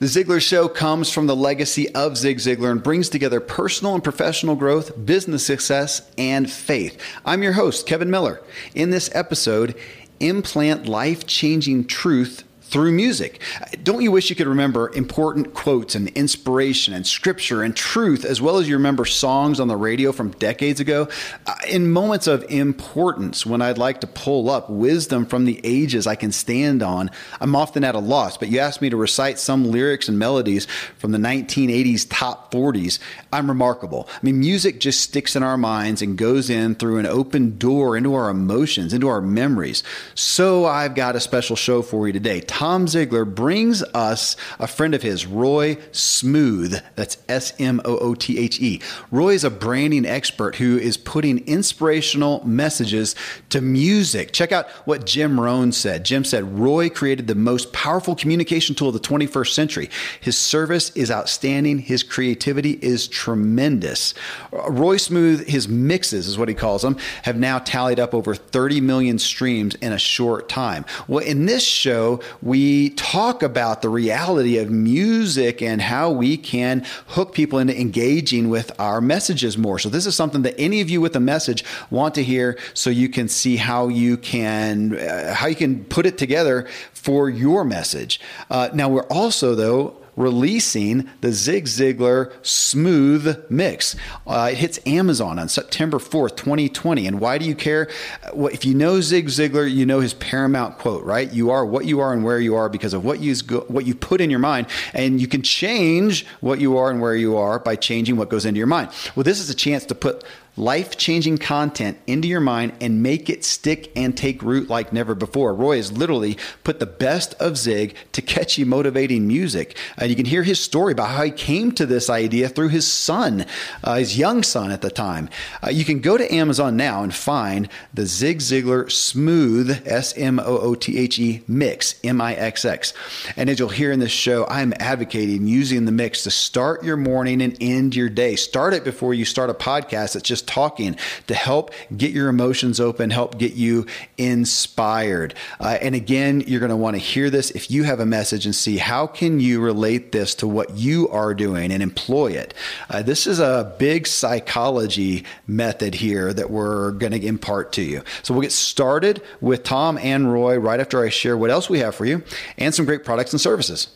The Ziglar Show comes from the legacy of Zig Ziglar and brings together personal and professional growth, business success, and faith. I'm your host, Kevin Miller. In this episode, implant life changing truth through music. Don't you wish you could remember important quotes and inspiration and scripture and truth, as well as you remember songs on the radio from decades ago? Uh, in moments of importance, when I'd like to pull up wisdom from the ages I can stand on, I'm often at a loss. But you ask me to recite some lyrics and melodies from the 1980s top 40s, I'm remarkable. I mean, music just sticks in our minds and goes in through an open door into our emotions, into our memories. So I've got a special show for you today. Tom Ziglar brings us a friend of his, Roy Smoothe. That's S M O O T H E. Roy is a branding expert who is putting inspirational messages to music. Check out what Jim Rohn said. Jim said, Roy created the most powerful communication tool of the 21st century. His service is outstanding, his creativity is tremendous. Roy Smoothe, his mixes is what he calls them, have now tallied up over 30 million streams in a short time. Well, in this show, we talk about the reality of music and how we can hook people into engaging with our messages more. So, this is something that any of you with a message want to hear so you can see how you can uh, how you can put it together for your message. Uh, now, we're also though releasing the Zig Ziglar Smoothe Mix. Uh, it hits Amazon on September 4th, 2020. And why do you care? Well, if you know Zig Ziglar, you know his paramount quote, right? You are what you are and where you are because of what you what you put in your mind, and you can change what you are and where you are by changing what goes into your mind. Well, this is a chance to put life changing content into your mind and make it stick and take root like never before. Roy has literally put the best of Zig to catchy, motivating music. Uh, you can hear his story about how he came to this idea through his son, uh, his young son at the time. Uh, you can go to Amazon now and find the Zig Ziglar Smoothe, S M O O T H E Mix, M I X X. And as you'll hear in this show, I'm advocating using the mix to start your morning and end your day. Start it before you start a podcast that's just talking to help get your emotions open, help get you inspired. Uh, and again, you're going to want to hear this if you have a message and see how can you relate this to what you are doing and employ it. Uh, this is a big psychology method here that we're going to impart to you. So we'll get started with Tom and Roy right after I share what else we have for you and some great products and services.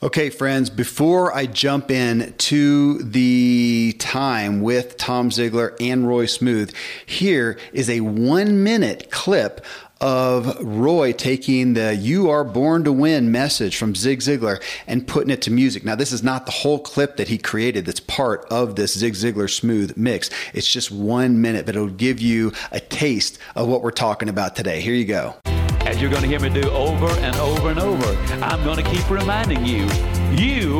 Okay, friends, before I jump in to the time with Tom Ziglar and Roy Smoothe, here is a one minute clip of Roy taking the You Are Born to Win message from Zig Ziglar and putting it to music. Now, this is not the whole clip that he created that's part of this Zig Ziglar Smoothe Mix. It's just one minute, but it'll give you a taste of what we're talking about today. Here you go as you're going to hear me do over and over and over. I'm going to keep reminding you, you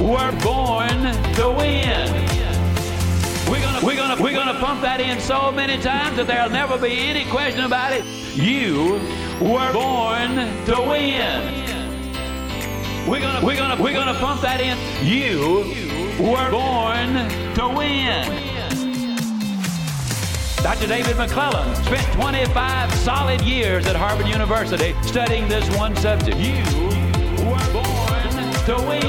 were born to win. We're gonna, we're gonna, we're gonna pump that in so many times that there'll never be any question about it. You were born to win. We're gonna, we're gonna, we're gonna pump that in. You were born to win. Dr. David McClelland spent 25 solid years at Harvard University studying this one subject. You were born to win.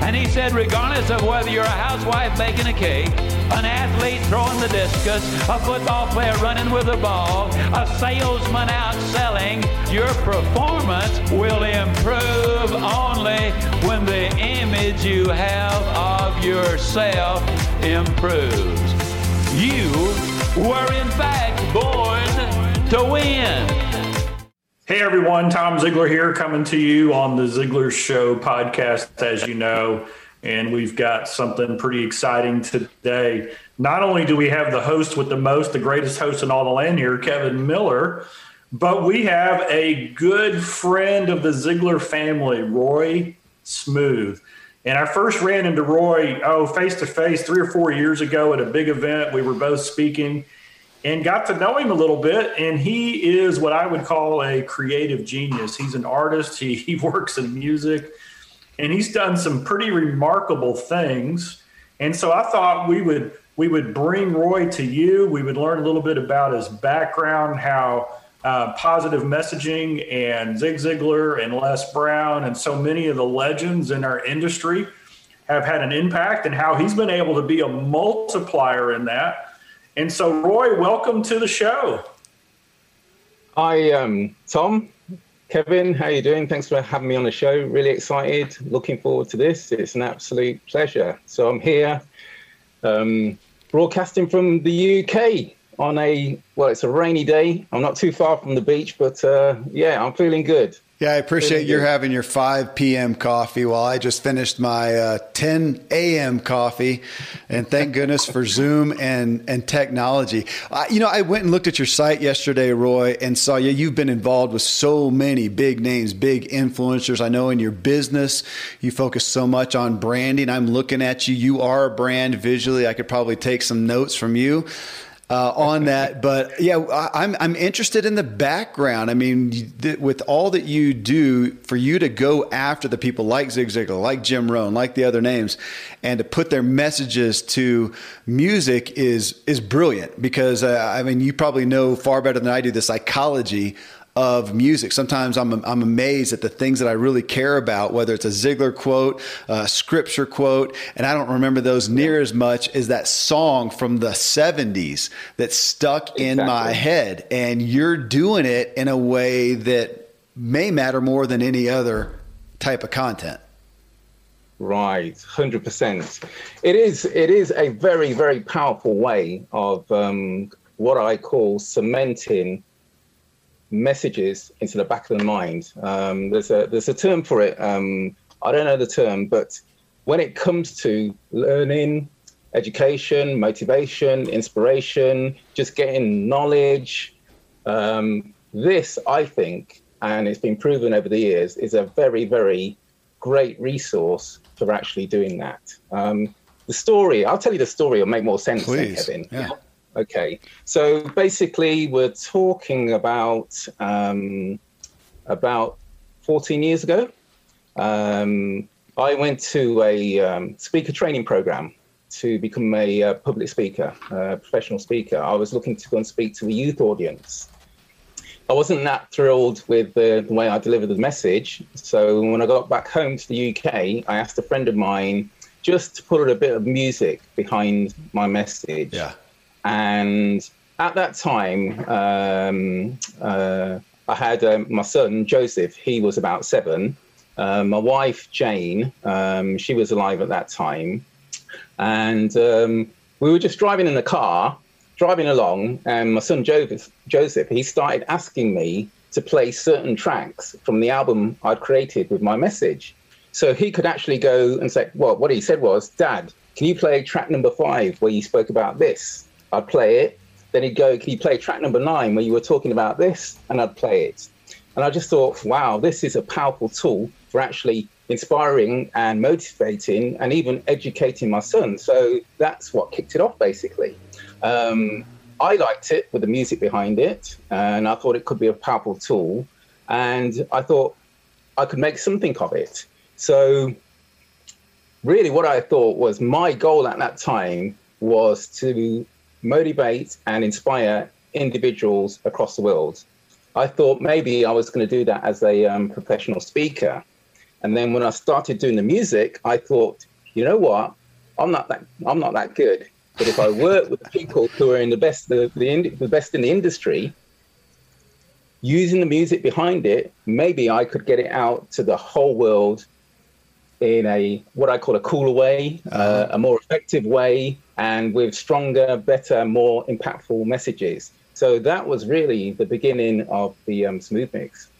And he said, regardless of whether you're a housewife baking a cake, an athlete throwing the discus, a football player running with a ball, a salesman out selling, your performance will improve only when the image you have of yourself improves. You were in fact born to win. Hey everyone, Tom Ziglar here coming to you on the Ziglar Show podcast, as you know. And we've got something pretty exciting today. Not only do we have the host with the most, the greatest host in all the land here, Kevin Miller, but we have a good friend of the Ziglar family, Roy Smoothe. And I first ran into Roy, oh, face to face three or four years ago at a big event. We were both speaking and got to know him a little bit. And he is what I would call a creative genius. He's an artist, he, he works in music, and he's done some pretty remarkable things. And so I thought we would we would bring Roy to you. We would learn a little bit about his background, how uh, positive messaging and Zig Ziglar and Les Brown and so many of the legends in our industry have had an impact and how he's been able to be a multiplier in that. And so, Roy, welcome to the show. Hi, um, Tom, Kevin, how are you doing? Thanks for having me on the show. Really excited. Looking forward to this. It's an absolute pleasure. So I'm here, um, broadcasting from the UK on a well, it's a rainy day. I'm not too far from the beach, but uh, yeah, I'm feeling good. Yeah, I appreciate you having your 5 p.m. coffee while I just finished my uh, 10 a.m. coffee. And thank goodness for Zoom and, and technology. I, you know, I went and looked at your site yesterday, Roy, and saw you. You've been involved with so many big names, big influencers. I know in your business, you focus so much on branding. I'm looking at you. You are a brand visually. I could probably take some notes from you uh, on that. But yeah, I, am I'm interested in the background. I mean, with all that you do, for you to go after the people like Zig Ziglar, like Jim Rohn, like the other names, and to put their messages to music is is brilliant. Because uh, I mean, you probably know far better than I do the psychology of music. Sometimes I'm, I'm amazed at the things that I really care about, whether it's a Ziglar quote, a scripture quote, and I don't remember those near as much as that song from the 70s that stuck exactly. in my head. And you're doing it in a way that may matter more than any other type of content. Right, hundred percent. It is. It is a very, very powerful way of um, what I call cementing messages into the back of the mind. Um, there's a there's a term for it. Um, I don't know the term, but when it comes to learning, education, motivation, inspiration, just getting knowledge, um, this I think, and it's been proven over the years, is a very very great resource for actually doing that. Um, the story, I'll tell you the story, it'll make more sense, Please. Kevin. Yeah. Okay, so basically, we're talking about um, about 14 years ago. Um, I went to a um, speaker training program to become a uh, public speaker, a professional speaker. I was looking to go and speak to a youth audience. I wasn't that thrilled with the, the way I delivered the message. So when I got back home to the UK, I asked a friend of mine just to put a bit of music behind my message. Yeah and at that time, um, uh, I had um, my son Joseph. He was about seven. Uh, my wife Jane, um, she was alive at that time, and um, we were just driving in the car, driving along, and my son Joseph, Joseph, he started asking me to play certain tracks from the album I'd created with my message. So he could actually go and say, well, what he said was, Dad, can you play track number five where you spoke about this? I'd play it. Then he'd go, Can you play track number nine where you were talking about this? And I'd play it. And I just thought, wow, this is a powerful tool for actually inspiring and motivating and even educating my son. So that's what kicked it off, basically. Um, I liked it with the music behind it, and I thought it could be a powerful tool. And I thought I could make something of it. So, really, what I thought was my goal at that time was to motivate and inspire individuals across the world. I thought maybe I was going to do that as a um, professional speaker. And then when I started doing the music, I thought, you know what? I'm not that I'm not that good. But if I work with people who are in the best the, the, the best in the industry, using the music behind it, maybe I could get it out to the whole world in a what I call a cooler way, uh, uh-huh. a more effective way, and with stronger, better, more impactful messages. So that was really the beginning of the um, Smoothe Mix.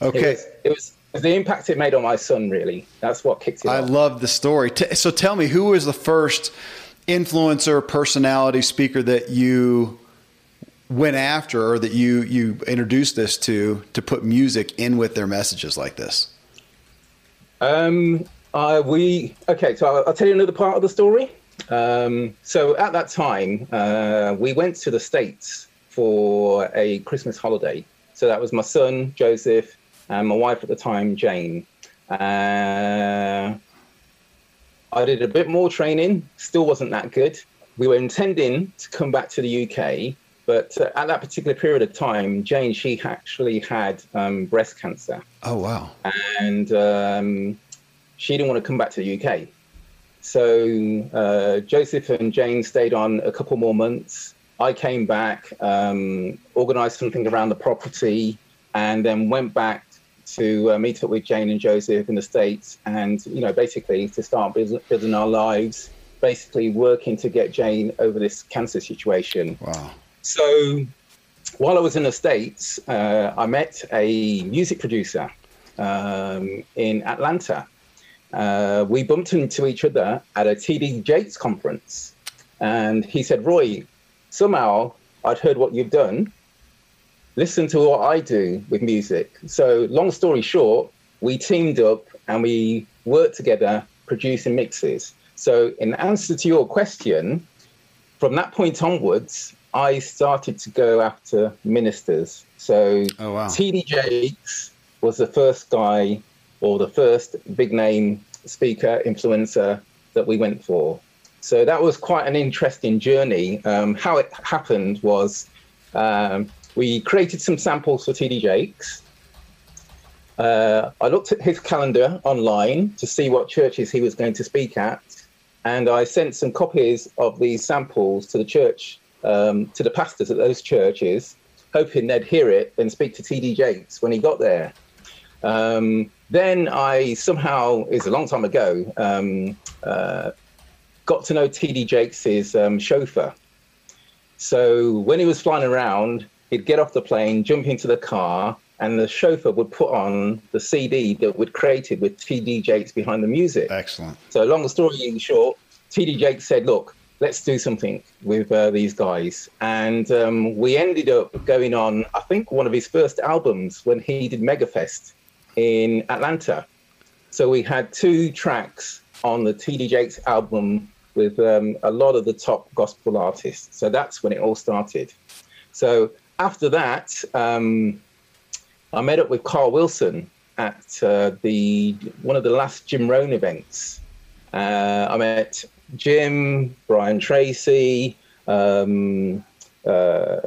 Okay. It was, it was, the impact it made on my son, really. That's what kicked it I off. love the story. So tell me, who was the first influencer, personality, speaker that you went after or that you, you introduced this to to put music in with their messages like this? Um, uh, we okay. So I'll, I'll, tell you another part of the story. Um, so at that time, uh, we went to the states for a Christmas holiday. So that was my son Joseph and my wife at the time Jane. Uh, I did a bit more training. Still wasn't that good. we were intending to come back to the UK, but uh, at that particular period of time, Jane, she actually had um, breast cancer. Oh, wow. And um, she didn't want to come back to the UK. So uh, Joseph and Jane stayed on a couple more months. I came back, um, organized something around the property, and then went back to uh, meet up with Jane and Joseph in the States and, you know, basically to start building our lives basically working to get Jane over this cancer situation. Wow. So while I was in the States, uh, I met a music producer um, in Atlanta. Uh, we bumped into each other at a TD Jakes conference. And he said, Roy, somehow I'd heard what you've done. Listen to what I do with music. So, long story short, we teamed up and we worked together producing mixes. So, in answer to your question, from that point onwards, I started to go after ministers. So, oh, wow. T.D. Jakes was the first guy or the first big name speaker, influencer that we went for. So, that was quite an interesting journey. Um, how it happened was um, we created some samples for T.D. Jakes. Uh, I looked at his calendar online to see what churches he was going to speak at and I sent some copies of these samples to the church, um, to the pastors at those churches, hoping they'd hear it and speak to TD Jakes when he got there. Um, then I somehow, it's a long time ago, um, uh, got to know TD Jakes' um, chauffeur. So when he was flying around, he'd get off the plane, jump into the car, and the chauffeur would put on the CD that we'd created with TD Jakes behind the music. Excellent. So, long story short, TD Jakes said, "Look, let's do something with uh, these guys," and um, we ended up going on, I think, one of his first albums when he did Megafest in Atlanta. So we had two tracks on the TD Jakes album with um, a lot of the top gospel artists. So that's when it all started. So after that. Um, I met up with Kyle Wilson at uh, the one of the last Jim Rohn events. Uh, I met Jim, Brian Tracy, um, uh,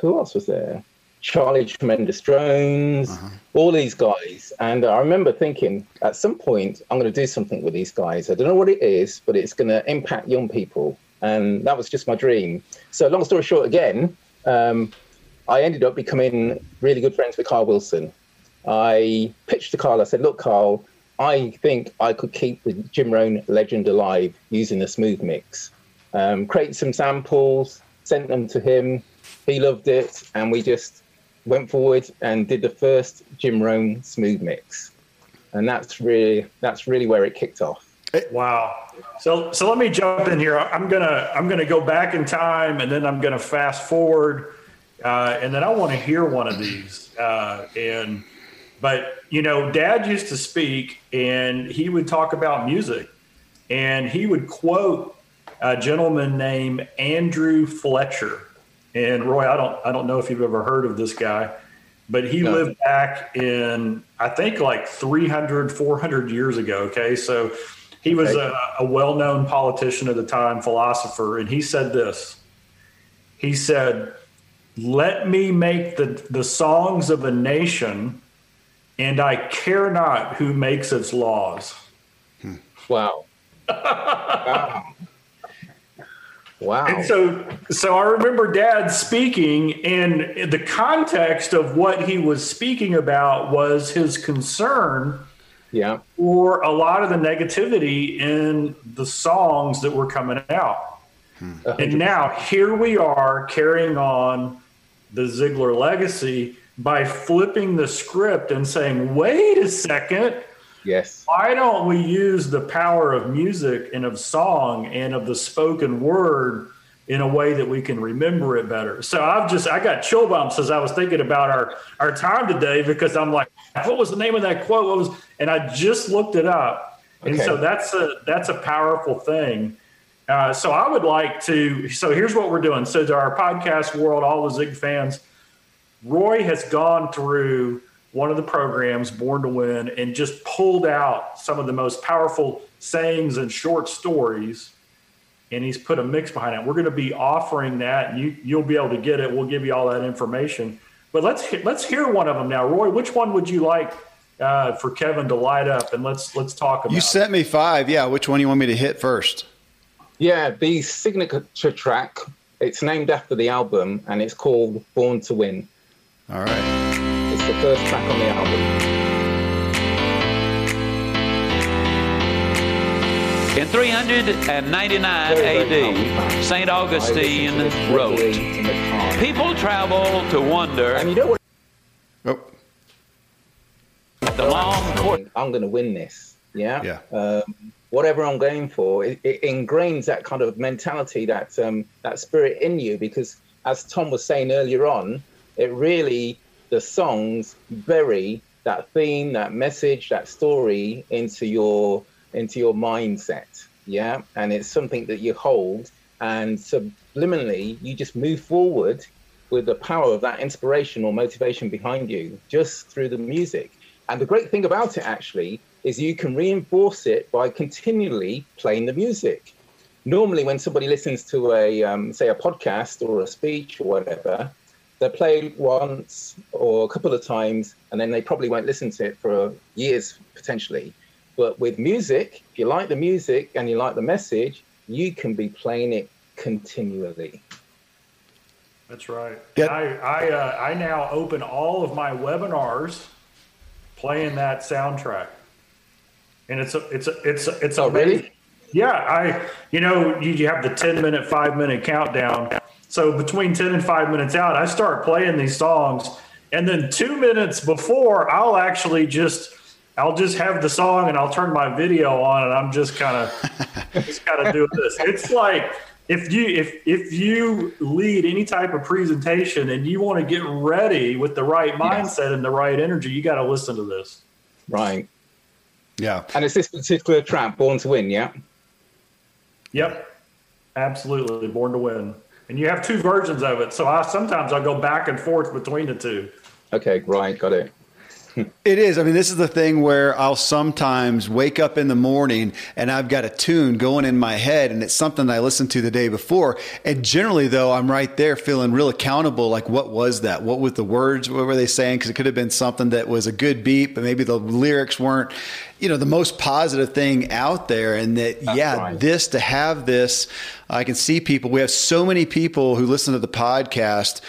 who else was there? Charlie Tremendous Jones, uh-huh. all these guys. And I remember thinking at some point, I'm going to do something with these guys. I don't know what it is, but it's going to impact young people. And that was just my dream. So, long story short, again, um, I ended up becoming really good friends with Kyle Wilson. I pitched to Kyle. I said, "Look, Kyle, I think I could keep the Jim Rohn legend alive using a Smoothe Mix. Um, create some samples, sent them to him. He loved it, and we just went forward and did the first Jim Rohn Smoothe Mix, and that's really that's really where it kicked off. Wow. So so let me jump in here. I'm gonna I'm gonna go back in time, and then I'm gonna fast forward uh, and then I want to hear one of these. Uh, and but you know, Dad used to speak, and he would talk about music, and he would quote a gentleman named Andrew Fletcher. And Roy, I don't I don't know if you've ever heard of this guy, but he no. lived back in I think like 300 400 years ago. Okay, so he was okay. a, a well-known politician at the time, philosopher, and he said this. He said let me make the, the songs of a nation, and I care not who makes its laws. Wow. wow. Wow. And so, so I remember Dad speaking, and the context of what he was speaking about was his concern yeah. for a lot of the negativity in the songs that were coming out. Hmm. And now here we are carrying on the Ziglar legacy by flipping the script and saying, wait a second. Yes. Why don't we use the power of music and of song and of the spoken word in a way that we can remember it better? So I've just I got chill bumps as I was thinking about our our time today because I'm like, what was the name of that quote? What was and I just looked it up. And so that's a that's a powerful thing. Uh, so I would like to. So here's what we're doing. So to our podcast world, all the Zig fans, Roy has gone through one of the programs, Born to Win, and just pulled out some of the most powerful sayings and short stories and he's put a mix behind it. We're going to be offering that. and You you'll be able to get it. We'll give you all that information. But let's let's hear one of them now, Roy. Which one would you like uh, for Kevin to light up? And let's let's talk about. You sent me five. Yeah, which one do you want me to hit first? Yeah, the signature track. It's named after the album, and it's called "Born to Win." All right. It's the first track on the album. In 399 AD, St. Augustine wrote, People travel to wonder. And you know what? Oh, The long court. I'm going to win this. Yeah. Yeah. Um, whatever I'm going for, it, it ingrains that kind of mentality, that um, that spirit in you. Because as Tom was saying earlier on, it really the songs bury that theme, that message, that story into your into your mindset. Yeah. And it's something that you hold, and subliminally you just move forward with the power of that inspiration or motivation behind you just through the music. And the great thing about it actually is you can reinforce it by continually playing the music. Normally, when somebody listens to a, um, say, a podcast or a speech or whatever, they play it once or a couple of times, and then they probably won't listen to it for years potentially. But with music, if you like the music and you like the message, you can be playing it continually. That's right. Yeah. I I, uh, I now open all of my webinars playing that soundtrack, and it's a it's a it's a, it's Oh, amazing. really? Yeah, I you know you, you have the ten minute, five minute countdown. So between ten and five minutes out, I start playing these songs, and then two minutes before, I'll actually just I'll just have the song and I'll turn my video on, and I'm just kind of just kind of doing this. It's like if you if if you lead any type of presentation and you want to get ready with the right mindset and the right energy, you got to listen to this. Right. Yeah. And it's this particular track, Born to Win, yeah? Yep, absolutely, Born to Win. And you have two versions of it, so I sometimes I go back and forth between the two. Okay, right, got it. It is. I mean, this is the thing where I'll sometimes wake up in the morning and I've got a tune going in my head and it's something I listened to the day before. And generally, though, I'm right there feeling real accountable. Like, what was that? What was the words? What were they saying? Because it could have been something that was a good beat, but maybe the lyrics weren't, you know, the most positive thing out there. And that, yeah, right. this to have this, I can see people. We have so many people who listen to the podcast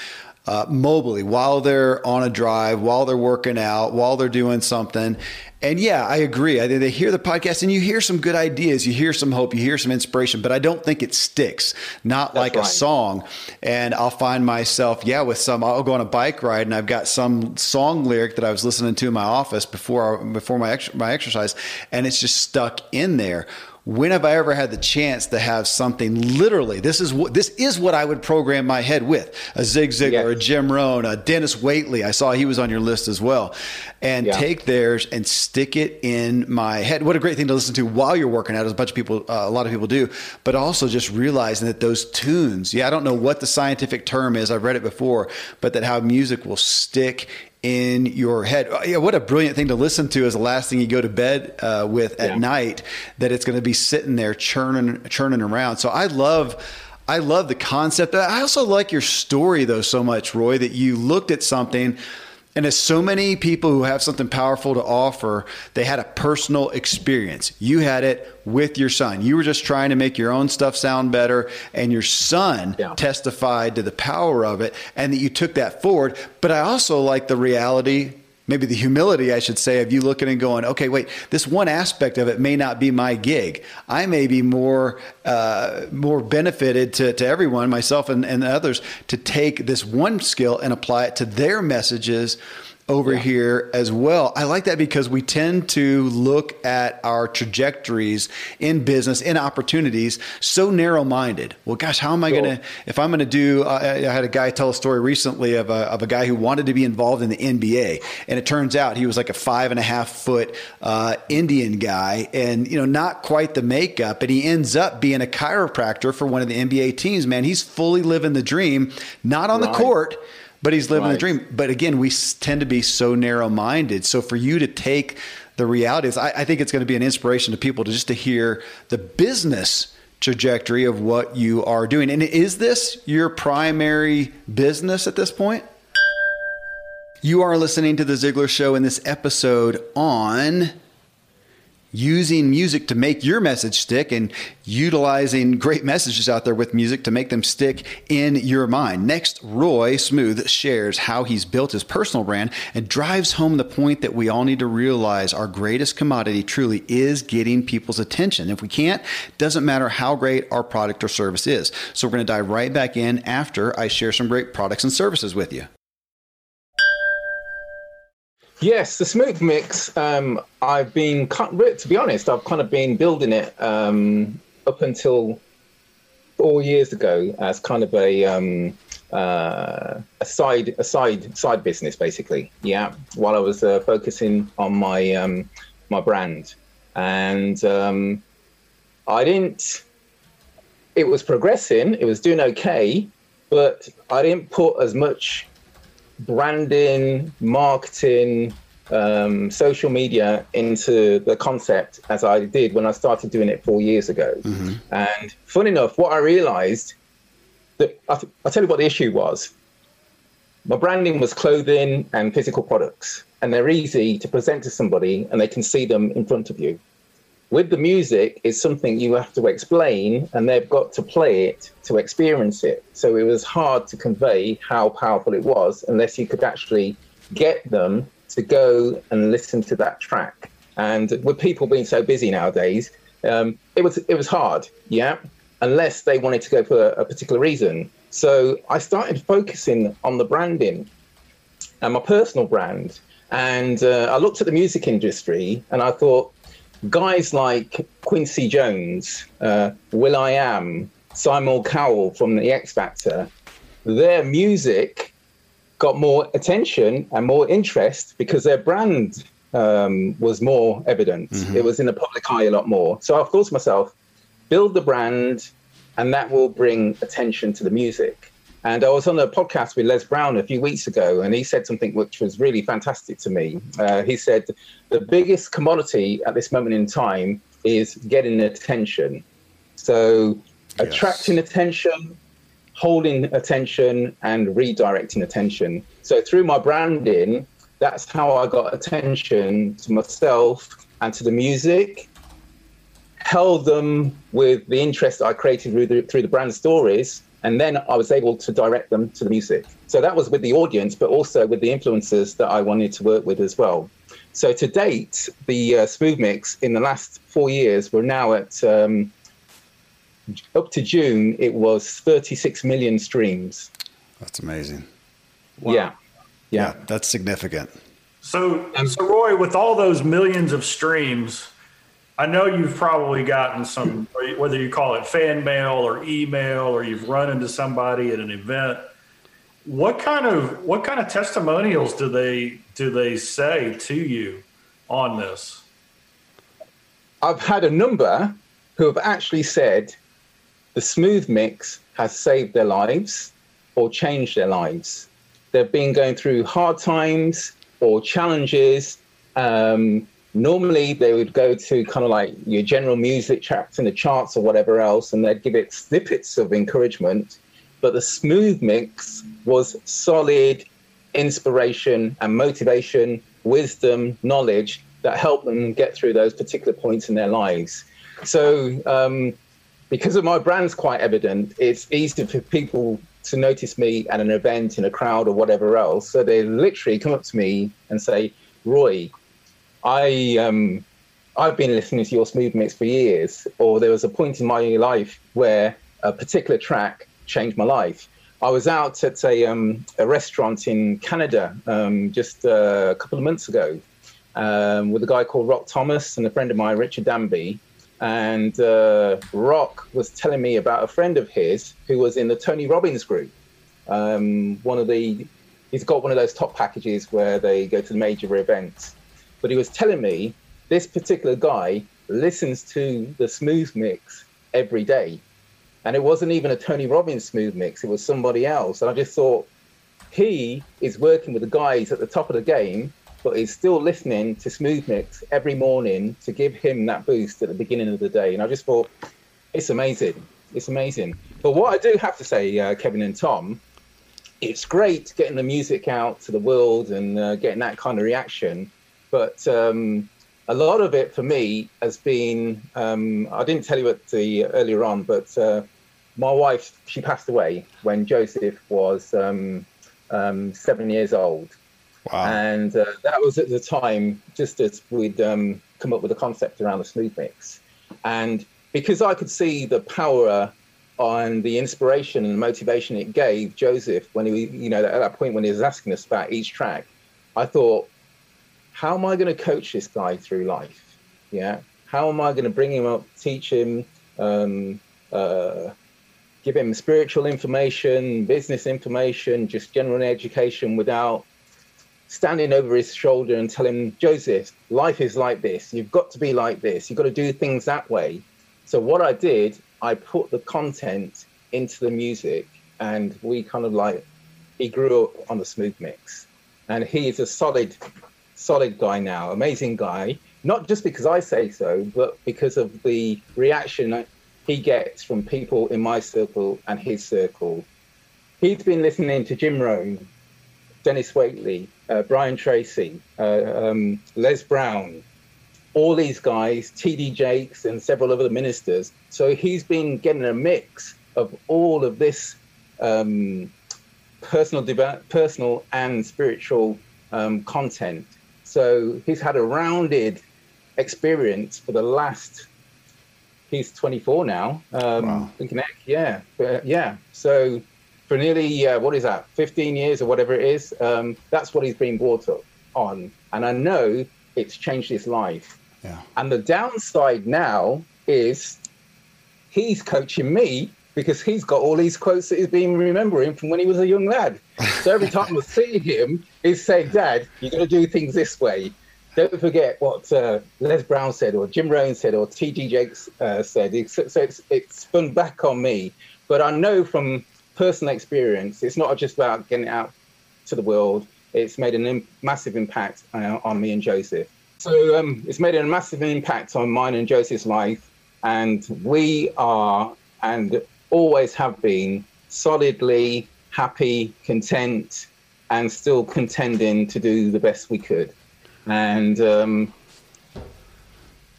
uh, mobily while they're on a drive, while they're working out, while they're doing something. And yeah, I agree. I think they hear the podcast and you hear some good ideas, you hear some hope, you hear some inspiration, but I don't think it sticks. Not like a song. And I'll find myself, yeah, with some. I'll go on a bike ride and I've got some song lyric that I was listening to in my office before before my ex- my exercise, and it's just stuck in there when have I ever had the chance to have something literally? This is what this is what I would program my head with a Zig Ziglar, Yes. a Jim Rohn, a Dennis Waitley. I saw he was on your list as well, and Yeah. take theirs and stick it in my head. What a great thing to listen to while you're working out, as a bunch of people, uh, a lot of people do. But also just realizing that those tunes. Yeah, I don't know what the scientific term is. I've read it before, but that how music will stick in your head. Uh, Yeah, what a brilliant thing to listen to as the last thing you go to bed uh, with at Yeah. night. That it's going to be sitting there churning, churning around. So I love. I love the concept. I also like your story though so much, Roy, that you looked at something and as so many people who have something powerful to offer, they had a personal experience. You had it with your son. You were just trying to make your own stuff sound better, and your son Yeah. testified to the power of it, and that you took that forward. But I also like the reality, maybe the humility, I should say, of you looking and going, okay, wait, this one aspect of it may not be my gig. I may be more uh, more benefited to, to everyone, myself and, and others, to take this one skill and apply it to their messages over here as well. I like that because we tend to look at our trajectories in business, in opportunities, so narrow minded. Well, gosh, how am I Sure. going to, if I'm going to do, uh, I had a guy tell a story recently of a, of a guy who wanted to be involved in the NBA. And it turns out he was like a five and a half foot uh, Indian guy and, you know, not quite the makeup. And he ends up being a chiropractor for one of the NBA teams, man. He's fully living the dream, not on the court but he's living the dream. But again, we tend to be so narrow minded. So for you to take the realities, I, I think it's going to be an inspiration to people to just to hear the business trajectory of what you are doing. And is this your primary business at this point? You are listening to The Ziglar Show in this episode on using music to make your message stick and utilizing great messages out there with music to make them stick in your mind. Next, Roy Smoothe shares how he's built his personal brand and drives home the point that we all need to realize our greatest commodity truly is getting people's attention. If we can't, doesn't matter how great our product or service is. So we're going to dive right back in after I share some great products and services with you. Yes, the Smoothe Mix. Um, I've been, to be honest, I've kind of been building it um, up until four years ago as kind of a um, uh, a side a side side business, basically. Yeah, while I was uh, focusing on my um, my brand, and um, I didn't. It was progressing. It was doing okay, but I didn't put as much branding, marketing, um, social media into the concept as I did when I started doing it four years ago. Mm-hmm. And fun enough, what I realized that I th- I'll tell you what the issue was. My branding was clothing and physical products, and they're easy to present to somebody and they can see them in front of you. With the music, it's something you have to explain, and they've got to play it to experience it. So it was hard to convey how powerful it was unless you could actually get them to go and listen to that track. And with people being so busy nowadays, um, it was it was hard, yeah, unless they wanted to go for a, a particular reason. So I started focusing on the branding and my personal brand. And uh, I looked at the music industry and I thought, guys like Quincy Jones, uh, Am, Simon Cowell from the X Factor, their music got more attention and more interest because their brand um, was more evident. Mm-hmm. It was in the public eye a lot more. So I thought to myself, build the brand, and that will bring attention to the music. And I was on a podcast with Les Brown a few weeks ago, and he said something which was really fantastic to me. Uh, he said, The biggest commodity at this moment in time is getting attention. So, yes. attracting attention, holding attention, and redirecting attention. So, through my branding, that's how I got attention to myself and to the music held them with the interest I created through the, through the brand stories and then I was able to direct them to the music. So that was with the audience, but also with the influencers that I wanted to work with as well. So to date, the uh, Smoothe Mix in the last four years, we're now at um, up to June, it was 36 million streams. That's amazing. Wow. Yeah. yeah. yeah. that's significant. So, so Roy, with all those millions of streams, I know you've probably gotten some, whether you call it fan mail or email, or you've run into somebody at an event. What kind of what kind of testimonials do they do they say to you on this? I've had a number who have actually said the Smoothe Mix has saved their lives or changed their lives. They've been going through hard times or challenges, um, normally they would go to kind of like your general music tracks in the charts or whatever else, and they'd give it snippets of encouragement. But the Smoothe Mix was solid inspiration and motivation, wisdom, knowledge that helped them get through those particular points in their lives. So, um, because of my brand's quite evident, it's easy for people to notice me at an event in a crowd or whatever else. So they literally come up to me and say, Roy, I um, I've been listening to your Smoothe Mix for years, or there was a point in my life where a particular track changed my life. I was out at a um, a restaurant in Canada um, just uh, a couple of months ago um, with a guy called Rock Thomas and a friend of mine, Richard Danby. And uh, Rock was telling me about a friend of his who was in the Tony Robbins group. Um, one of the, he's got one of those top packages where they go to the major events but he was telling me this particular guy listens to the Smoothe Mix every day. And it wasn't even a Tony Robbins Smoothe Mix, it was somebody else. And I just thought, he is working with the guys at the top of the game, but he's still listening to Smoothe Mix every morning to give him that boost at the beginning of the day. And I just thought, it's amazing. It's amazing. But what I do have to say, uh, Kevin and Tom, it's great getting the music out to the world and uh, getting that kind of reaction. But um, a lot of it for me has been um, I didn't tell you it the earlier on, but uh, my wife she passed away when Joseph was um, um, seven years old, wow. and uh, that was at the time just as we'd um, come up with a concept around the Smoothe Mix, and because I could see the power and the inspiration and the motivation it gave Joseph when he, you know, at that point when he was asking us about each track, I thought, how am I going to coach this guy through life? Yeah. How am I going to bring him up, teach him, um, uh, give him spiritual information, business information, just general education without standing over his shoulder and telling Joseph, life is like this. You've got to be like this. You've got to do things that way. So what I did, I put the content into the music, and we kind of like he grew up on the Smoothe Mix, and he is a solid, solid guy now, amazing guy. Not just because I say so, but because of the reaction he gets from people in my circle and his circle. He's been listening to Jim Rohn, Dennis Waitley, uh, Brian Tracy, uh, um, Les Brown, all these guys, T.D. Jakes and several other ministers. So he's been getting a mix of all of this um, personal, personal and spiritual um, content. So he's had a rounded experience for the last. He's 24 now. Um, wow. Heck, yeah, but, yeah. So for nearly uh, what is that, 15 years or whatever it is, um, that's what he's been brought up on, and I know it's changed his life. Yeah. And the downside now is he's coaching me because he's got all these quotes that he's been remembering from when he was a young lad. So every time I see him, he's saying, Dad, you're going to do things this way. Don't forget what uh, Les Brown said, or Jim Rohn said, or T.D. Jakes uh, said. So it's, it's spun back on me. But I know from personal experience, it's not just about getting it out to the world. It's made a Im- massive impact uh, on me and Joseph. So um, it's made a massive impact on mine and Joseph's life, and we are and always have been solidly happy, content, and still contending to do the best we could. And um,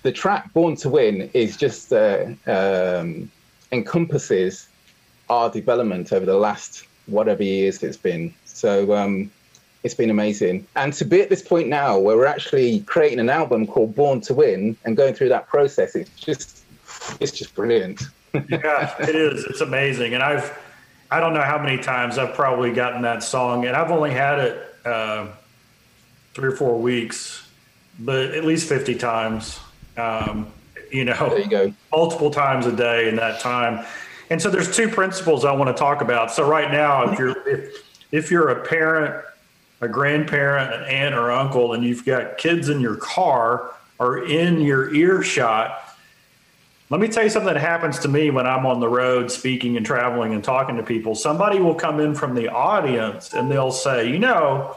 the track "Born to Win" is just uh, um, encompasses our development over the last whatever years it's been. So um, it's been amazing. And to be at this point now where we're actually creating an album called Born to Win and going through that process, it's just it's just brilliant. Yeah, it is. It's amazing. And I've I don't know how many times I've probably gotten that song and I've only had it uh, three or four weeks, but at least 50 times. Um, you know, you multiple times a day in that time. And so there's two principles I want to talk about. So right now, if you're if, if you're a parent a grandparent, an aunt or uncle, and you've got kids in your car or in your earshot, let me tell you something that happens to me when I'm on the road speaking and traveling and talking to people. Somebody will come in from the audience and they'll say, You know,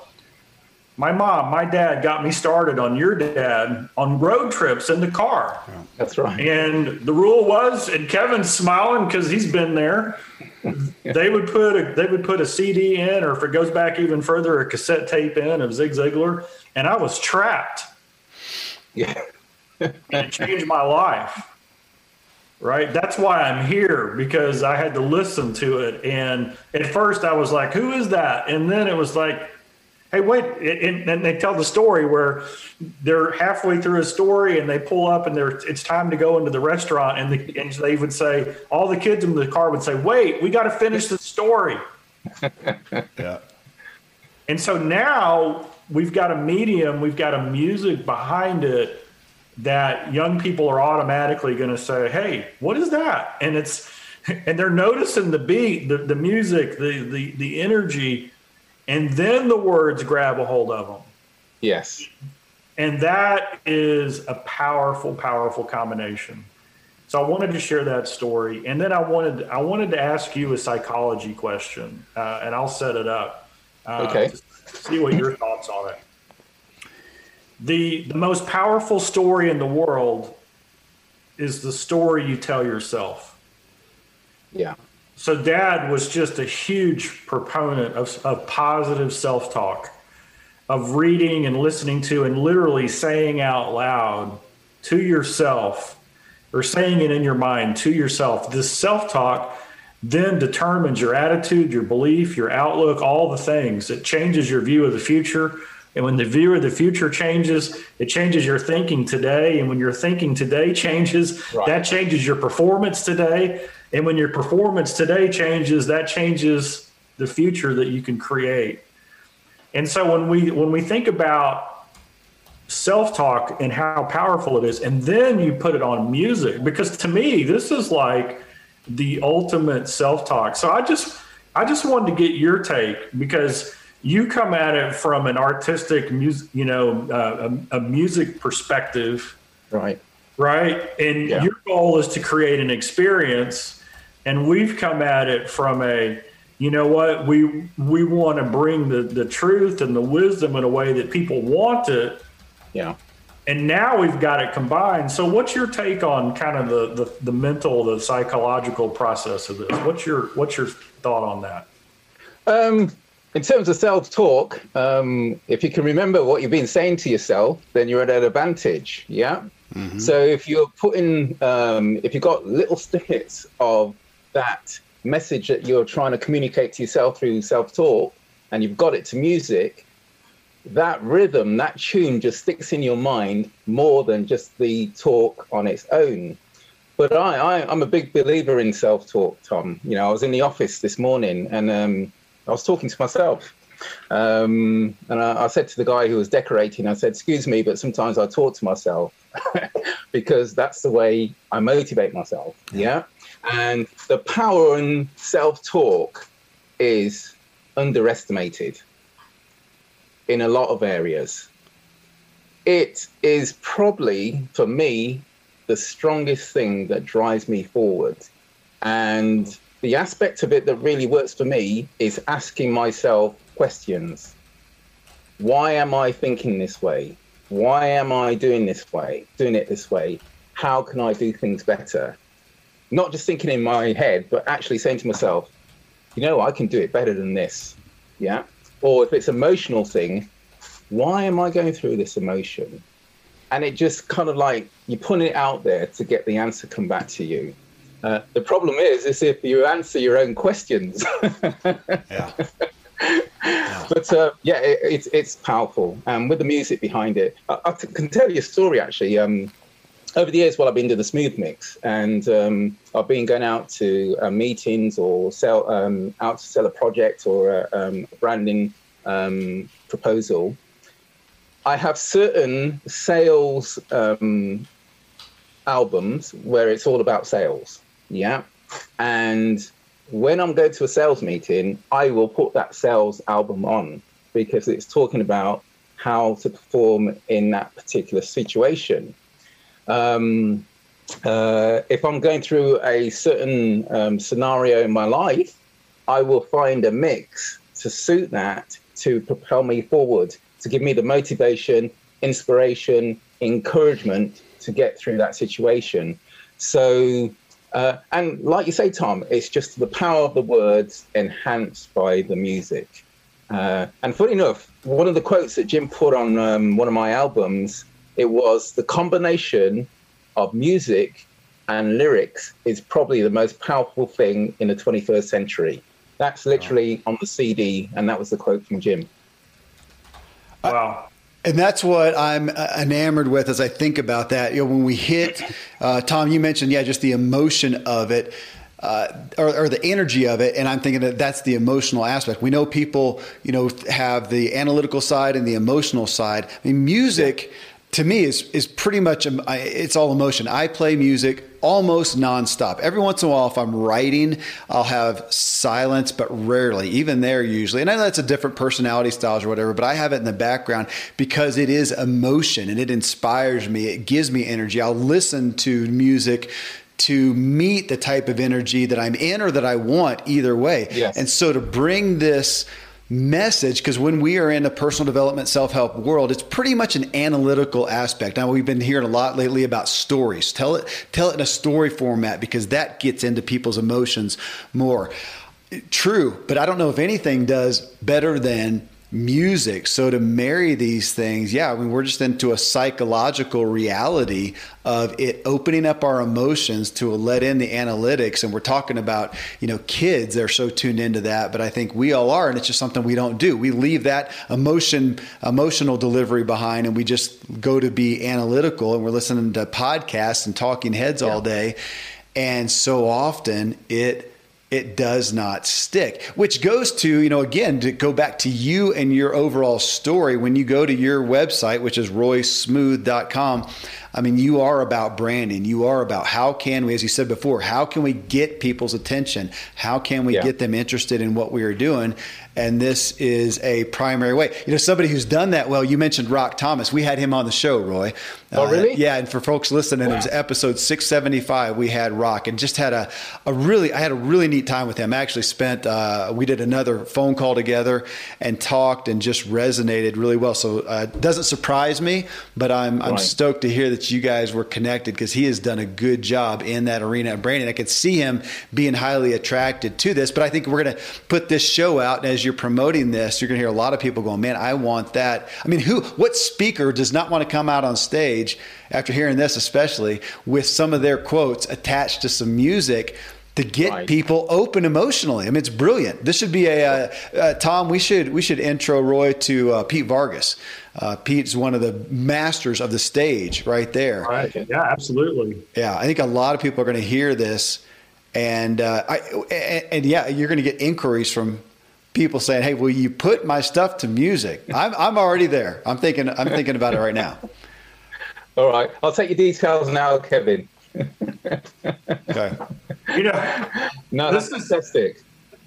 my mom, my dad got me started on your dad on road trips in the car. That's right. And the rule was, and Kevin's smiling because he's been there. they would put a they would put a CD in, or if it goes back even further, a cassette tape in of Zig Ziglar, and I was trapped. Yeah, and it changed my life. Right, that's why I'm here because I had to listen to it, and at first I was like, "Who is that?" And then it was like, hey, wait, and, and they tell the story where they're halfway through a story and they pull up and they're it's time to go into the restaurant and, the, and they would say all the kids in the car would say, wait, we got to finish the story. yeah. And so now we've got a medium, we've got a music behind it that young people are automatically going to say, "Hey, what is that?" And it's and they're noticing the beat, the, the music, the the the energy and then the words grab a hold of them. Yes. And that is a powerful, powerful combination. So I wanted to share that story, and then I wanted I wanted to ask you a psychology question, uh, and I'll set it up. Uh, okay. see what your thoughts on it. The the most powerful story in the world is the story you tell yourself. Yeah. So, dad was just a huge proponent of, of positive self talk, of reading and listening to and literally saying out loud to yourself or saying it in your mind to yourself. This self talk then determines your attitude, your belief, your outlook, all the things. It changes your view of the future. And when the view of the future changes, it changes your thinking today. And when your thinking today changes, right. that changes your performance today. And when your performance today changes, that changes the future that you can create. And so when we when we think about self-talk and how powerful it is, and then you put it on music, because to me, this is like the ultimate self-talk. So I just I just wanted to get your take because you come at it from an artistic music, you know, uh, a, a, music perspective, right? Right, and yeah. your goal is to create an experience, and we've come at it from a, you know what, we we want to bring the the truth and the wisdom in a way that people want it. Yeah. And now we've got it combined. So, what's your take on kind of the, the, the mental, the psychological process of this? What's your what's your thought on that? Um, in terms of self talk, um, if you can remember what you've been saying to yourself, then you're at an advantage. Yeah. Mm-hmm. So if you're putting, um, if you've got little snippets of that message that you're trying to communicate to yourself through self talk, and you've got it to music, that rhythm, that tune just sticks in your mind more than just the talk on its own. But I, I am a big believer in self talk, Tom. You know, I was in the office this morning and um, I was talking to myself. Um, and I, I, said to the guy who was decorating, I said, Excuse me, but sometimes I talk to myself because that's the way I motivate myself. Yeah. And the power in self talk is underestimated in a lot of areas. It is probably, for me, the strongest thing that drives me forward. And the aspect of it that really works for me is asking myself questions. Why am I thinking this way? Why am I doing this way, doing it this way? How can I do things better? Not just thinking in my head, but actually saying to myself, you know, I can do it better than this. Yeah. Or if it's emotional thing, why am I going through this emotion? And it just kind of like you put it out there to get the answer come back to you. Uh, the problem is, is if you answer your own questions. yeah. yeah. But uh, yeah, it, it's it's powerful, and with the music behind it, I, I can tell you a story actually. Um, over the years, while I've been doing the Smoothe Mix, and um, I've been going out to uh, meetings or sell um, out to sell a project or a, um, a branding um, proposal. I have certain sales um, albums where it's all about sales. Yeah. And when I'm going to a sales meeting, I will put that sales album on because it's talking about how to perform in that particular situation. Um, uh, if I'm going through a certain um, scenario in my life, I will find a mix to suit that to propel me forward, to give me the motivation, inspiration, encouragement to get through that situation. So uh, and like you say, Tom, it's just the power of the words enhanced by the music. Uh, and funny enough, one of the quotes that Jim put on um, one of my albums, it was the combination of music and lyrics is probably the most powerful thing in the 21st century. That's literally on the CD, and that was the quote from Jim. Wow. And that's what I'm uh, enamored with as I think about that. You know, when we hit, uh, Tom, you mentioned, yeah, just the emotion of it. Uh, or, or, the energy of it, and I'm thinking that that's the emotional aspect. We know people, you know, have the analytical side and the emotional side. I mean, music to me is is pretty much it's all emotion. I play music almost nonstop. Every once in a while, if I'm writing, I'll have silence, but rarely, even there usually. And I know that's a different personality styles or whatever, but I have it in the background because it is emotion and it inspires me. It gives me energy. I'll listen to music to meet the type of energy that I'm in or that I want either way. Yes. And so to bring this message because when we are in a personal development self-help world it's pretty much an analytical aspect. Now we've been hearing a lot lately about stories. Tell it tell it in a story format because that gets into people's emotions more. True but i don't know if anything does better than music. So to marry these things, yeah, I mean, we're just into a psychological reality of it opening up our emotions to let in the analytics. And we're talking about, you know, kids, they're so tuned into that, but I think we all are. And it's just something we don't do. We leave that emotion, emotional delivery behind and we just go to be analytical and we're listening to podcasts and talking heads yeah. all day. And so often it, it does not stick which goes to you know again to go back to you and your overall story. When you go to your website which is roysmoothe.com i mean you are about branding you are about how can we as you said before how can we get people's attention how can we yeah. get them interested in what we are doing and this is a primary way. You know, somebody who's done that well. You mentioned Rock Thomas. We had him on the show, Roy. Oh, really? Uh, yeah. And for folks listening, wow. it was episode six seventy five. We had Rock, and just had a, a really, I had a really neat time with him. I actually spent, uh, we did another phone call together and talked, and just resonated really well. So uh, it doesn't surprise me, but I'm I'm stoked to hear that you guys were connected because he has done a good job in that arena of branding. I could see him being highly attracted to this, but I think we're going to put this show out and as you're promoting this, you're going to hear a lot of people going, "Man, I want that." I mean, who, what speaker does not want to come out on stage after hearing this, especially with some of their quotes attached to some music? To get right. people open emotionally. I mean, it's brilliant. This should be a uh, uh, Tom. We should we should intro Roy to uh, Pete Vargas. Uh, Pete's one of the masters of the stage right there. Right. Yeah, absolutely. Yeah, I think a lot of people are going to hear this, and uh, I and, and yeah, you're going to get inquiries from people saying, "Hey, will you put my stuff to music?" I'm I'm already there. I'm thinking I'm thinking about it right now. All right, I'll take your details now, Kevin. Okay. You know, no, this is fantastic.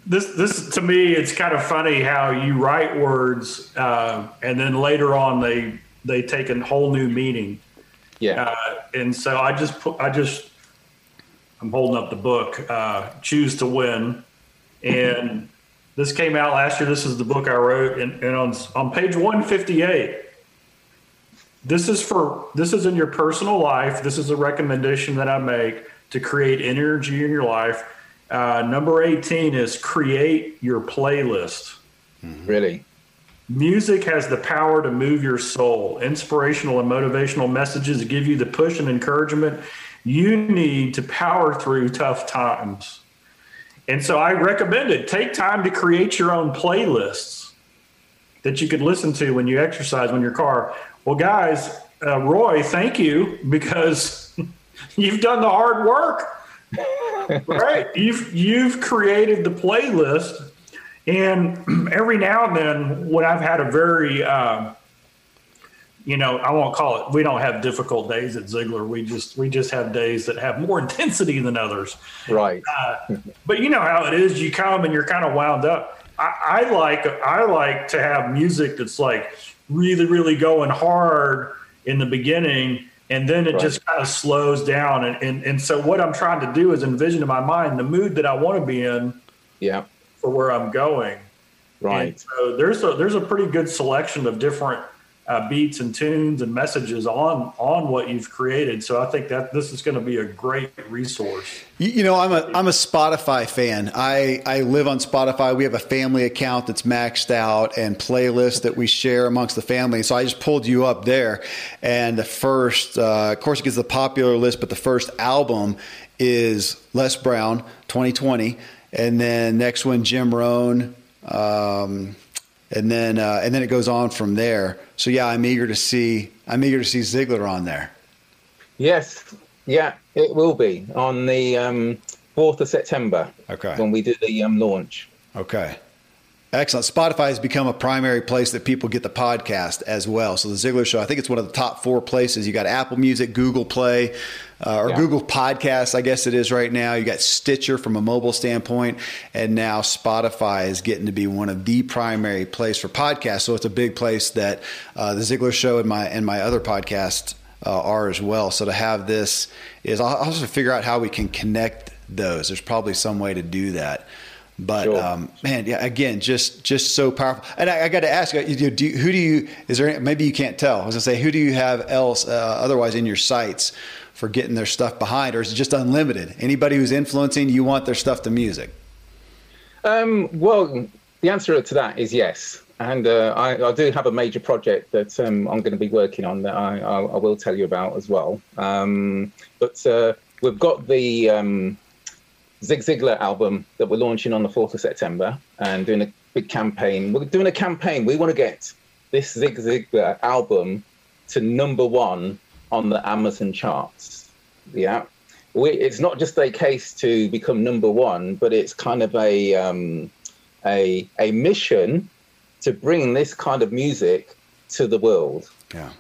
This this to me, it's kind of funny how you write words uh, and then later on they they take a whole new meaning. Yeah. Uh, and so I just put I just I'm holding up the book, uh, Choose to Win, and this came out last year. This is the book I wrote, and, and on on page 158. This is for this is in your personal life. This is a recommendation that I make to create energy in your life. Uh, number 18 is create your playlist. Really? Music has the power to move your soul. Inspirational and motivational messages give you the push and encouragement you need to power through tough times. And so I recommend it. Take time to create your own playlists that you could listen to when you exercise in your car. Well, guys, uh, Roy, thank you because you've done the hard work. right? You've you've created the playlist, and every now and then, when I've had a very uh, you know, I won't call it. We don't have difficult days at Ziglar. We just we just have days that have more intensity than others. Right. Uh, but you know how it is. You come and you're kind of wound up. I, I like I like to have music that's like really really going hard in the beginning and then it right. just kind of slows down. And, and and so what i'm trying to do is envision in my mind the mood that i want to be in yeah. for where i'm going. Right. and so there's a there's a pretty good selection of different uh, beats and tunes and messages on on what you've created. So I think that this is going to be a great resource. You, you, know, I'm a I'm a Spotify fan. I I live on Spotify. We have a family account that's maxed out and playlists that we share amongst the family. So I just pulled you up there, and the first, uh, of course, it gets the popular list, but the first album is Les Brown, 2020, and then next one Jim Rohn. Um, and then uh, and then it goes on from there. So yeah, I'm eager to see I'm eager to see Ziglar on there. Yes, yeah, it will be on the um, fourth of September. Okay, when we do the um, launch. Okay. Excellent. Spotify has become a primary place that people get the podcast as well. So the Ziglar Show, I think it's one of the top four places. You got Apple Music, Google Play, uh, or yeah. Google Podcasts, I guess it is right now. You got Stitcher from a mobile standpoint, and now Spotify is getting to be one of the primary place for podcasts. So it's a big place that uh, the Ziglar Show and my and my other podcasts uh, are as well. So to have this is I'll also figure out how we can connect those. There's probably some way to do that. But Sure. um, man, yeah, again, just just so powerful. And I, I got to ask you, do, do, who do you? Is there maybe you can't tell? I was gonna say, who do you have else uh, otherwise in your sights for getting their stuff behind, or is it just unlimited? Anybody who's influencing, you want their stuff to music? Um, well, the answer to that is yes. And uh, I, I do have a major project that um, I'm going to be working on that I, I, I will tell you about as well. Um, but uh, we've got the um, Zig Ziglar album that we're launching on the 4th of September and doing a big campaign. We're doing a campaign. We want to get this Zig Ziglar album to number one on the Amazon charts. Yeah. We, it's not just a case to become number one, but it's kind of a um, a a mission to bring this kind of music to the world. Yeah.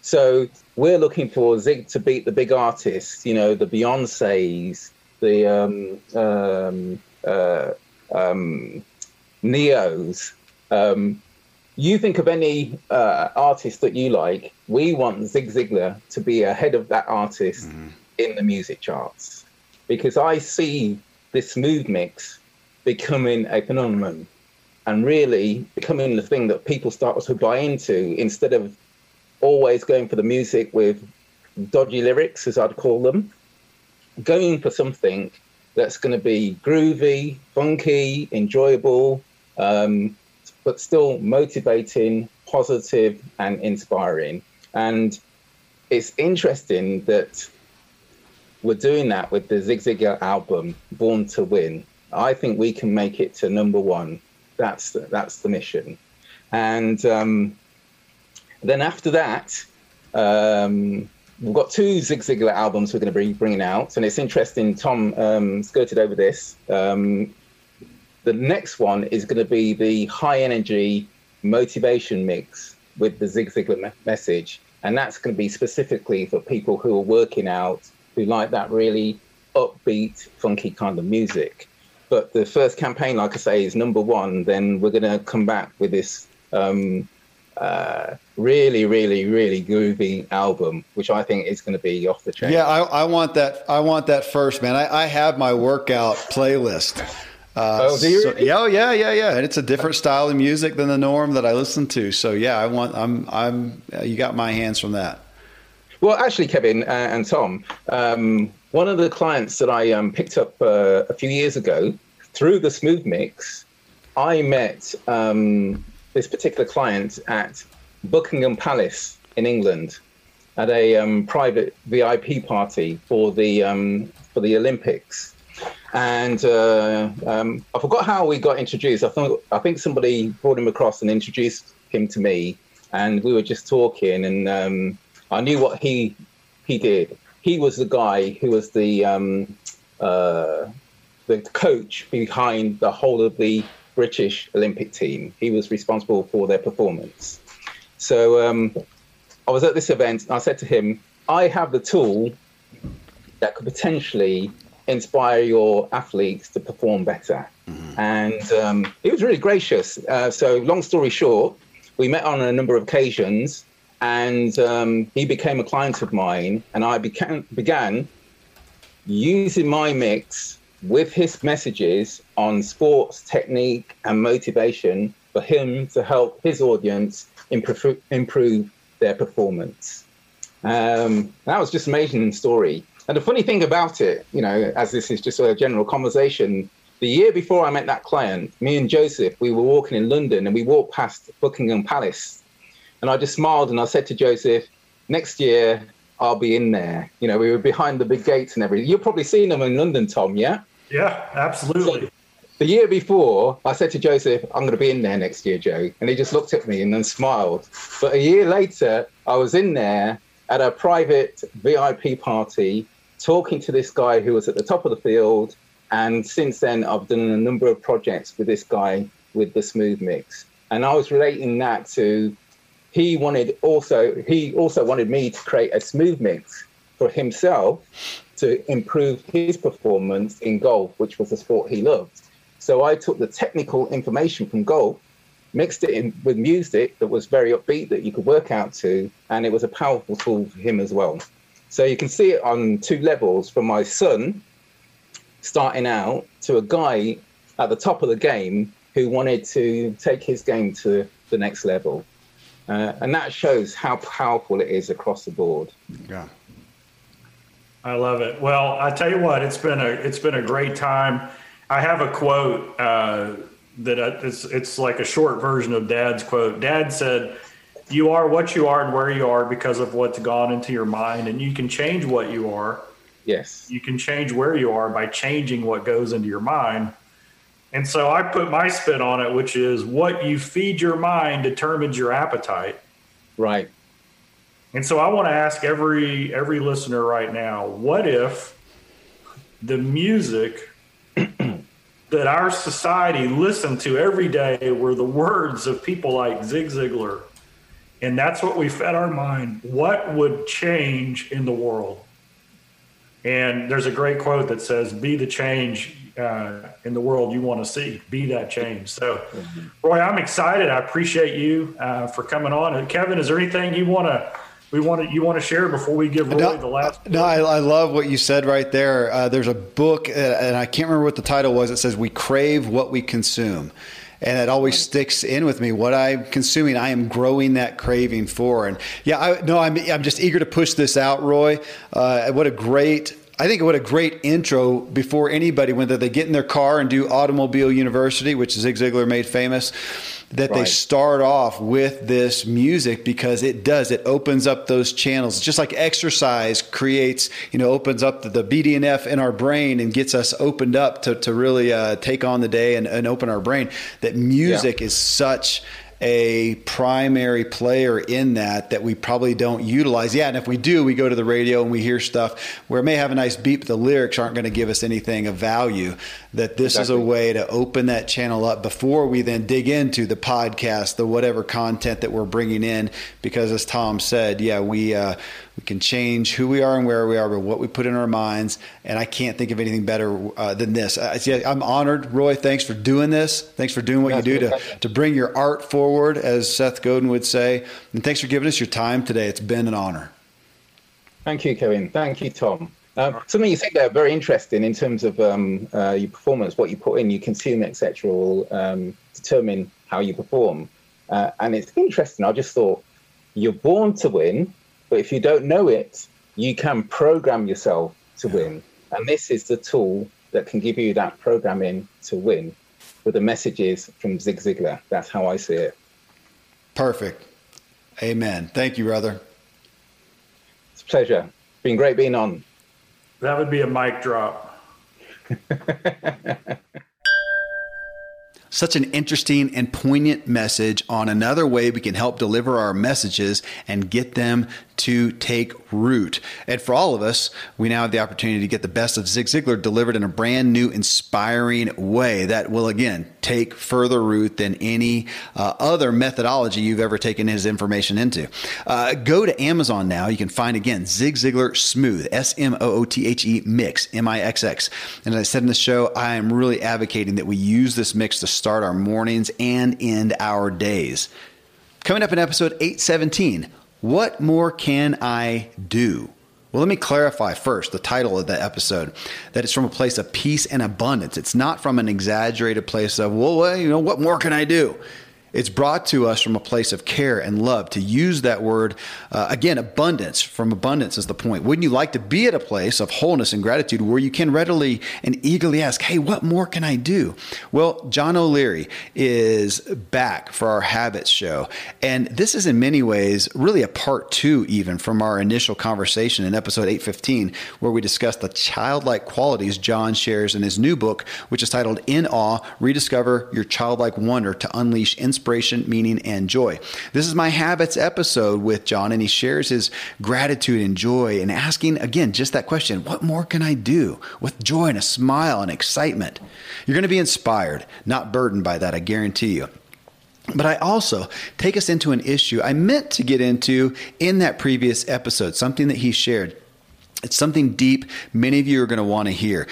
So we're looking for Zig to beat the big artists, you know, the Beyonces, the um, um, uh, um, Ne-Yos. Um, you think of any uh, artist that you like, we want Zig Ziglar to be ahead of that artist in the music charts. Because I see this Smoothe Mix becoming a phenomenon and really becoming the thing that people start to buy into instead of always going for the music with dodgy lyrics, as I'd call them, going for something that's going to be groovy, funky, enjoyable, um, but still motivating, positive, and inspiring. And it's interesting that we're doing that with the Zig Ziglar album, Born to Win. I think we can make it to number one. That's the, that's the mission. And um, then after that, um, we've got two Zig Ziglar albums we're going to be bringing out, and it's interesting. Tom um, skirted over this. Um, the next one is going to be the high energy motivation mix with the Zig Ziglar me- message, and that's going to be specifically for people who are working out, who like that really upbeat, funky kind of music. But the first campaign, like I say, is number one. Then we're going to come back with this um, uh, really, really, really groovy album, which I think is going to be off the chain. Yeah, I, I want that. I want that first, man. I, I have my workout playlist. Uh, Oh, so- yeah, oh, yeah, yeah, yeah. And it's a different style of music than the norm that I listen to. So yeah, I want. I'm. I'm. uh, You got my hands from that. Well, actually, Kevin uh, and Tom, um, one of the clients that I um, picked up uh, a few years ago through the Smoothe Mix, I met um, this particular client at Buckingham Palace in England at a um, private VIP party for the um, for the Olympics. And uh, um, I forgot how we got introduced. I thought I think somebody brought him across and introduced him to me, and we were just talking, and um, I knew what he he did. He was the guy who was the um, uh, the coach behind the whole of the British Olympic team. He was responsible for their performance. So um, I was at this event. And I said to him, "I have the tool that could potentially inspire your athletes to perform better." And um, he was really gracious. Uh, so, long story short, we met on a number of occasions, and um, he became a client of mine, and I began began using my mix with his messages on sports technique and motivation for him to help his audience improve, improve their performance. Um, that was just an amazing story. And the funny thing about it, you know, as this is just a general conversation, the year before I met that client, me and Joseph, we were walking in London and we walked past Buckingham Palace. And I just smiled and I said to Joseph, next year I'll be in there. You know, we were behind the big gates and everything. You've probably seen them in London, Tom, yeah? Yeah, absolutely. The year before, I said to Joseph, I'm going to be in there next year, Joe. And he just looked at me and then smiled. But a year later, I was in there at a private VIP party talking to this guy who was at the top of the field. And since then, I've done a number of projects with this guy with the Smoothe Mix. And I was relating that to he wanted also he also wanted me to create a Smoothe Mix for himself to improve his performance in golf, which was a sport he loved. So I took the technical information from golf, mixed it in with music that was very upbeat that you could work out to, and it was a powerful tool for him as well. So you can see it on two levels from my son starting out to a guy at the top of the game who wanted to take his game to the next level. Uh, and that shows how powerful it is across the board. Yeah. I love it. Well, I tell you what, it's been a it's been a great time. I have a quote uh, that I, it's it's like a short version of Dad's quote. Dad said, "You are what you are and where you are because of what's gone into your mind, and you can change what you are. Yes, you can change where you are by changing what goes into your mind." And so I put my spin on it, which is what you feed your mind determines your appetite. Right. And so I want to ask every every listener right now, what if the music that our society listened to every day were the words of people like Zig Ziglar, and that's what we fed our mind, what would change in the world? And there's a great quote that says, "Be the change uh, in the world you want to see. Be that change." So, mm-hmm. Roy, I'm excited. I appreciate you uh, for coming on. And Kevin, is there anything you want to we want to you want to share before we give Roy no, the last. No, I, I, love what you said right there. Uh, there's a book, uh, and I can't remember what the title was. It says, "We crave what we consume." And it always sticks in with me. What I'm consuming, I am growing that craving for. And yeah, I, no, I'm I'm just eager to push this out, Roy. Uh, what a great. I think what a great intro before anybody, whether they get in their car and do Automobile University, which Zig Ziglar made famous, that right. they start off with this music because it does it opens up those channels just like exercise creates you know opens up the, the BDNF in our brain and gets us opened up to, to really uh, take on the day and, and open our brain that music yeah. is such a primary player in that that we probably don't utilize. Yeah, and if we do, we go to the radio and we hear stuff where it may have a nice beat, but the lyrics aren't going to give us anything of value. That this exactly. is a way to open that channel up before we then dig into the podcast, the whatever content that we're bringing in. Because as Tom said, yeah, we uh, we can change who we are and where we are, but what we put in our minds. And I can't think of anything better uh, than this. I, I'm honored, Roy. Thanks for doing this. Thanks for doing what That's you do to, to bring your art forward, as Seth Godin would say. And thanks for giving us your time today. It's been an honor. Thank you, Kevin. Thank you, Tom. Um, something you said there very interesting in terms of um, uh, your performance, what you put in, you consume, etc., will um, determine how you perform. Uh, and it's interesting. I just thought you're born to win, but if you don't know it, you can program yourself to win. And this is the tool that can give you that programming to win with the messages from Zig Ziglar. That's how I see it. Perfect. Amen. Thank you, brother. It's a pleasure. Been great being on. That would be a mic drop. Such an interesting and poignant message on another way we can help deliver our messages and get them to take root. And for all of us, we now have the opportunity to get the best of Zig Ziglar delivered in a brand new, inspiring way that will, again, take further root than any uh, other methodology you've ever taken his information into. Uh, go to Amazon now. You can find, again, Zig Ziglar Smoothe, S M O O T H E Mix, M I X X. And as I said in the show, I am really advocating that we use this mix to start our mornings and end our days. Coming up in episode 817, what more can I do? Well, let me clarify first the title of the episode that it's from a place of peace and abundance. It's not from an exaggerated place of, well, you know, what more can I do? It's brought to us from a place of care and love. To use that word, uh, again, abundance, from abundance is the point. Wouldn't you like to be at a place of wholeness and gratitude where you can readily and eagerly ask, hey, what more can I do? Well, John O'Leary is back for our Habits show. And this is in many ways really a part two, even from our initial conversation in episode 815, where we discussed the childlike qualities John shares in his new book, which is titled In Awe Rediscover Your Childlike Wonder to Unleash Inspiration inspiration, meaning, and joy. This is my habits episode with John, and he shares his gratitude and joy and asking again just that question what more can I do with joy and a smile and excitement? You're going to be inspired, not burdened by that, I guarantee you. But I also take us into an issue I meant to get into in that previous episode, something that he shared. It's something deep many of you are going to want to hear.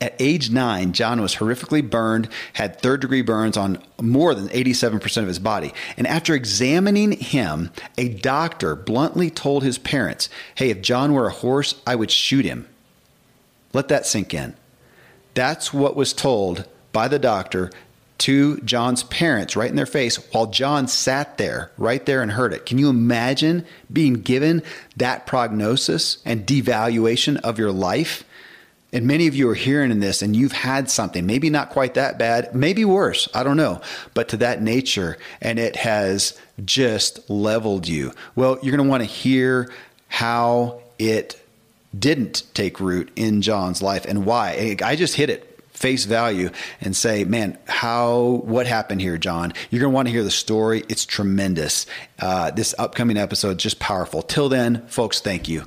At age nine, John was horrifically burned, had third degree burns on more than 87% of his body. And after examining him, a doctor bluntly told his parents, Hey, if John were a horse, I would shoot him. Let that sink in. That's what was told by the doctor to John's parents right in their face while John sat there, right there, and heard it. Can you imagine being given that prognosis and devaluation of your life? And many of you are hearing in this and you've had something, maybe not quite that bad, maybe worse, I don't know, but to that nature, and it has just leveled you. Well, you're going to want to hear how it didn't take root in John's life and why. I just hit it face value and say, man, how, what happened here, John? You're going to want to hear the story. It's tremendous. Uh, this upcoming episode, just powerful. Till then, folks, thank you.